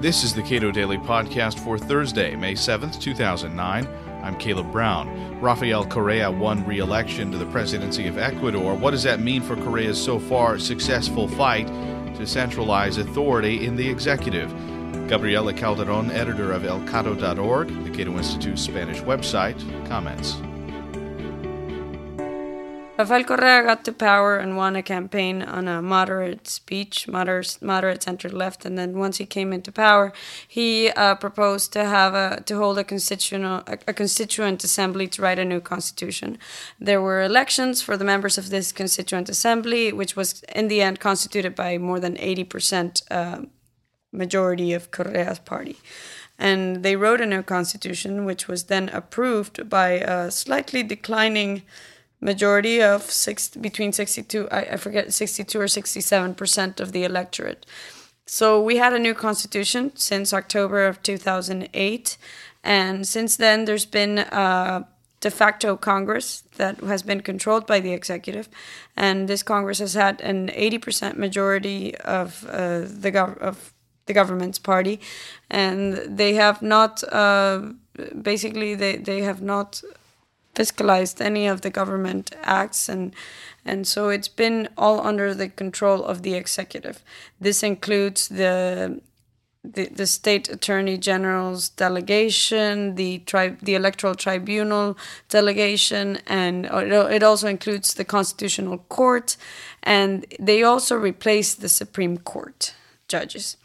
This is the Cato Daily Podcast for Thursday, May 7th, 2009. I'm Caleb Brown. Rafael Correa won re election to the presidency of Ecuador. What does that mean for Correa's so far successful fight to centralize authority in the executive? Gabriela Calderon, editor of elcato.org, the Cato Institute's Spanish website, comments. Rafael Correa got to power and won a campaign on a moderate speech, moderate, moderate center left, and then once he came into power, he uh, proposed to have a to hold a constituent a, a, constituent assembly to write a new constitution. There were elections for the members of this constituent assembly, which was in the end constituted by more than eighty percent uh, majority of Correa's party and they wrote a new constitution, which was then approved by a slightly declining majority of six between 62 I, I forget 62 or 67 percent of the electorate. So we had a new constitution since october of 2008 and since then there's been a de facto congress that has been controlled by the executive. And this congress has had an 80% majority of uh, the gov- of the government's party. And they have not uh, basically they, they have not fiscalized any of the government acts and and so it's been all under the control of the executive. This includes the the, the state attorney general's delegation, the tri- the electoral tribunal delegation, and it also includes the constitutional court, and they also replaced the Supreme Court judges.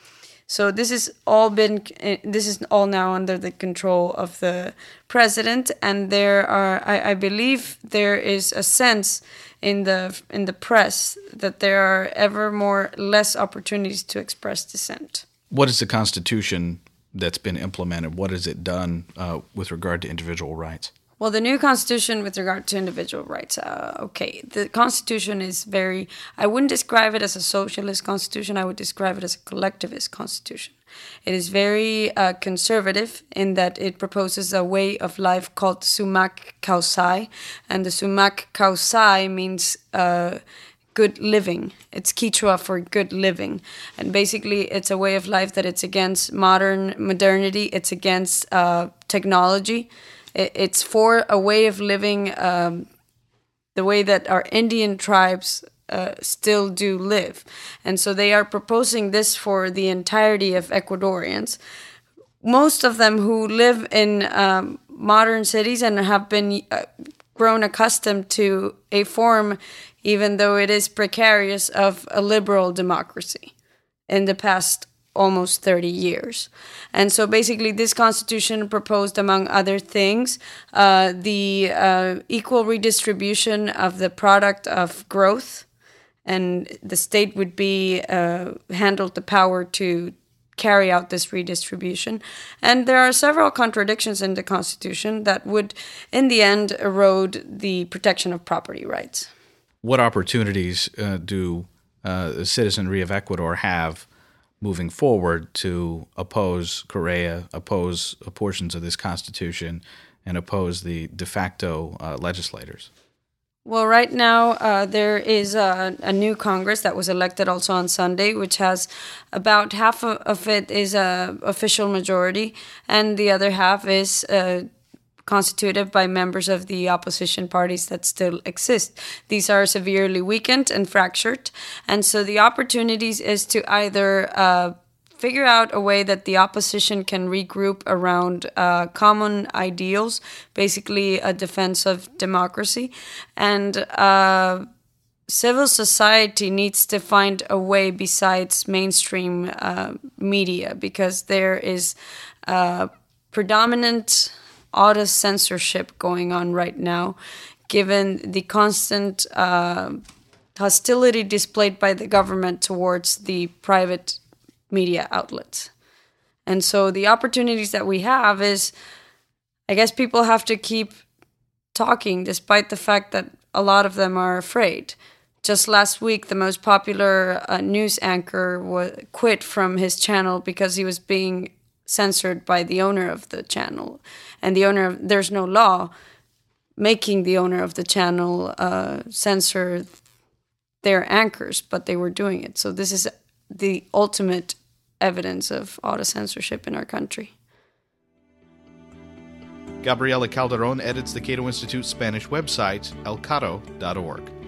So this is all been this is all now under the control of the president, and there are I, I believe there is a sense in the in the press that there are ever more less opportunities to express dissent. What is the Constitution that's been implemented? What has it done uh, with regard to individual rights? Well, the new constitution with regard to individual rights. Uh, okay, the constitution is very. I wouldn't describe it as a socialist constitution. I would describe it as a collectivist constitution. It is very uh, conservative in that it proposes a way of life called sumak kawsay, and the sumak kawsay means. Uh, good living. It's Quechua for good living. And basically, it's a way of life that it's against modern modernity, it's against uh, technology, it's for a way of living um, the way that our Indian tribes uh, still do live. And so they are proposing this for the entirety of Ecuadorians. Most of them who live in um, modern cities and have been uh, grown accustomed to a form, even though it is precarious, of a liberal democracy in the past almost 30 years. And so basically, this constitution proposed, among other things, uh, the uh, equal redistribution of the product of growth. And the state would be uh, handled the power to carry out this redistribution. And there are several contradictions in the Constitution that would, in the end, erode the protection of property rights. What opportunities uh, do uh, the citizenry of Ecuador have moving forward to oppose Correa, oppose portions of this constitution, and oppose the de facto uh, legislators? Well, right now uh, there is a, a, new Congress that was elected also on Sunday, which has about half of, it is a official majority, and the other half is uh, constituted by members of the opposition parties that still exist. These are severely weakened and fractured, and so the opportunities is to either uh, figure out a way that the opposition can regroup around uh, common ideals, basically a defense of democracy, and uh, civil society needs to find a way besides mainstream uh, media because there is predominant auto censorship going on right now, given the constant uh, hostility displayed by the government towards the private media outlets. And so the opportunities that we have is, I guess people have to keep talking despite the fact that a lot of them are afraid. Just last week, the most popular uh, news anchor was, quit from his channel because he was being censored by the owner of the channel and the owner of, there's no law making the owner of the channel uh, censor their anchors but they were doing it so this is the ultimate evidence of auto censorship in our country. Gabriela Calderon edits the Cato Institute Spanish website, elcato.org.